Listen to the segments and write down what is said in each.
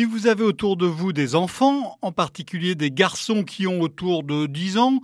Si vous avez autour de vous des enfants, en particulier des garçons qui ont autour de 10 ans,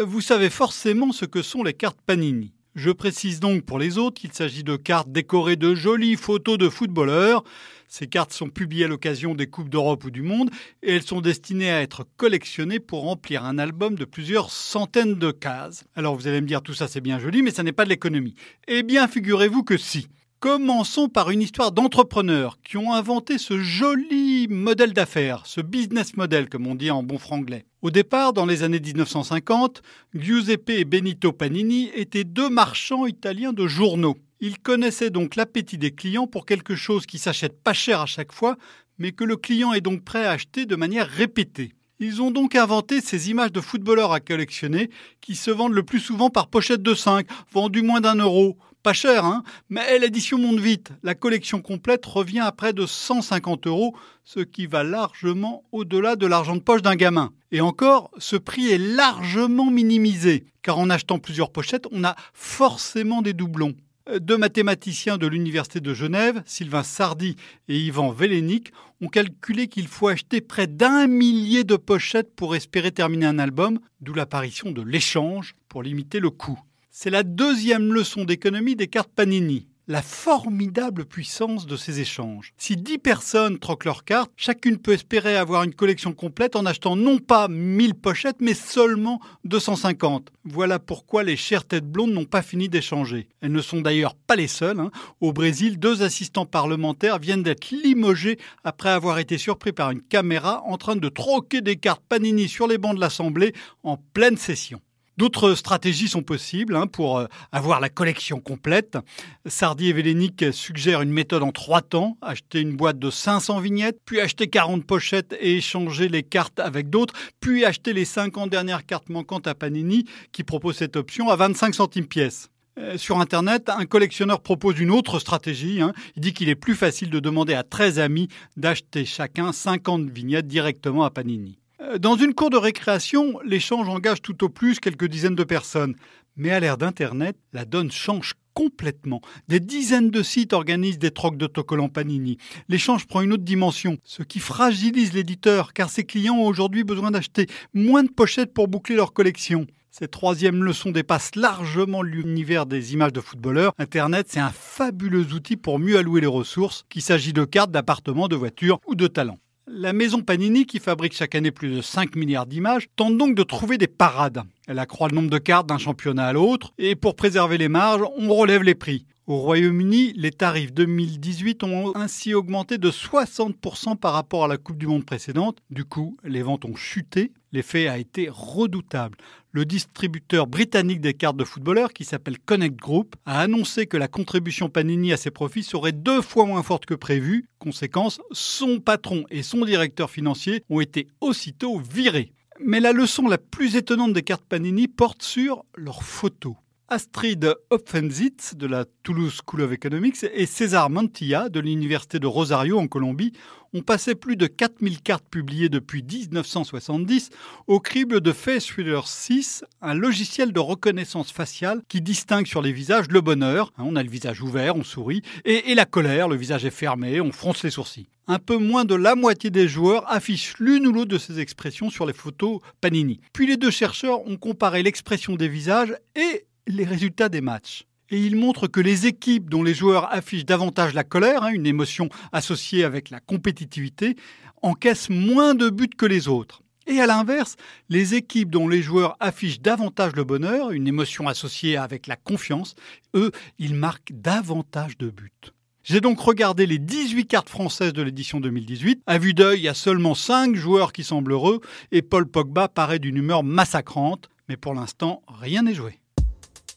vous savez forcément ce que sont les cartes Panini. Je précise donc pour les autres qu'il s'agit de cartes décorées de jolies photos de footballeurs. Ces cartes sont publiées à l'occasion des Coupes d'Europe ou du Monde et elles sont destinées à être collectionnées pour remplir un album de plusieurs centaines de cases. Alors vous allez me dire tout ça c'est bien joli mais ça n'est pas de l'économie. Eh bien figurez-vous que si. Commençons par une histoire d'entrepreneurs qui ont inventé ce joli modèle d'affaires, ce business model comme on dit en bon franglais. Au départ, dans les années 1950, Giuseppe et Benito Panini étaient deux marchands italiens de journaux. Ils connaissaient donc l'appétit des clients pour quelque chose qui s'achète pas cher à chaque fois, mais que le client est donc prêt à acheter de manière répétée. Ils ont donc inventé ces images de footballeurs à collectionner qui se vendent le plus souvent par pochette de 5, vendues moins d'un euro. Cher, hein Mais l'édition monte vite. La collection complète revient à près de 150 euros, ce qui va largement au-delà de l'argent de poche d'un gamin. Et encore, ce prix est largement minimisé, car en achetant plusieurs pochettes, on a forcément des doublons. Deux mathématiciens de l'Université de Genève, Sylvain Sardi et Yvan Vélénic, ont calculé qu'il faut acheter près d'un millier de pochettes pour espérer terminer un album, d'où l'apparition de l'échange pour limiter le coût. C'est la deuxième leçon d'économie des cartes Panini la formidable puissance de ces échanges. Si 10 personnes troquent leurs cartes, chacune peut espérer avoir une collection complète en achetant non pas 1000 pochettes, mais seulement 250. Voilà pourquoi les chères têtes blondes n'ont pas fini d'échanger. Elles ne sont d'ailleurs pas les seules. Hein. Au Brésil, deux assistants parlementaires viennent d'être limogés après avoir été surpris par une caméra en train de troquer des cartes Panini sur les bancs de l'Assemblée en pleine session. D'autres stratégies sont possibles hein, pour euh, avoir la collection complète. Sardi et Vélénic suggèrent une méthode en trois temps. Acheter une boîte de 500 vignettes, puis acheter 40 pochettes et échanger les cartes avec d'autres, puis acheter les 50 dernières cartes manquantes à Panini qui propose cette option à 25 centimes pièce. Euh, sur Internet, un collectionneur propose une autre stratégie. Hein. Il dit qu'il est plus facile de demander à 13 amis d'acheter chacun 50 vignettes directement à Panini. Euh, dans une cour de récréation, l'échange engage tout au plus quelques dizaines de personnes. Mais à l'ère d'Internet, la donne change complètement. Des dizaines de sites organisent des trocs d'autocollants Panini. L'échange prend une autre dimension, ce qui fragilise l'éditeur, car ses clients ont aujourd'hui besoin d'acheter moins de pochettes pour boucler leur collection. Cette troisième leçon dépasse largement l'univers des images de footballeurs. Internet, c'est un fabuleux outil pour mieux allouer les ressources, qu'il s'agisse de cartes, d'appartements, de voitures ou de talents. La maison Panini, qui fabrique chaque année plus de 5 milliards d'images, tente donc de trouver des parades. Elle accroît le nombre de cartes d'un championnat à l'autre, et pour préserver les marges, on relève les prix. Au Royaume-Uni, les tarifs 2018 ont ainsi augmenté de 60% par rapport à la Coupe du Monde précédente. Du coup, les ventes ont chuté. L'effet a été redoutable. Le distributeur britannique des cartes de footballeurs, qui s'appelle Connect Group, a annoncé que la contribution Panini à ses profits serait deux fois moins forte que prévu. Conséquence, son patron et son directeur financier ont été aussitôt virés. Mais la leçon la plus étonnante des cartes Panini porte sur leurs photos. Astrid Hopfenzitz de la Toulouse School of Economics et César Mantilla de l'Université de Rosario en Colombie ont passé plus de 4000 cartes publiées depuis 1970 au crible de Face Reader 6, un logiciel de reconnaissance faciale qui distingue sur les visages le bonheur, hein, on a le visage ouvert, on sourit, et la colère, le visage est fermé, on fronce les sourcils. Un peu moins de la moitié des joueurs affichent l'une ou l'autre de ces expressions sur les photos Panini. Puis les deux chercheurs ont comparé l'expression des visages et les résultats des matchs. Et il montre que les équipes dont les joueurs affichent davantage la colère, hein, une émotion associée avec la compétitivité, encaissent moins de buts que les autres. Et à l'inverse, les équipes dont les joueurs affichent davantage le bonheur, une émotion associée avec la confiance, eux, ils marquent davantage de buts. J'ai donc regardé les 18 cartes françaises de l'édition 2018. À vue d'œil, il y a seulement 5 joueurs qui semblent heureux et Paul Pogba paraît d'une humeur massacrante. Mais pour l'instant, rien n'est joué.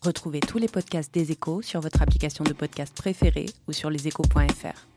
Retrouvez tous les podcasts des échos sur votre application de podcast préférée ou sur leséchos.fr.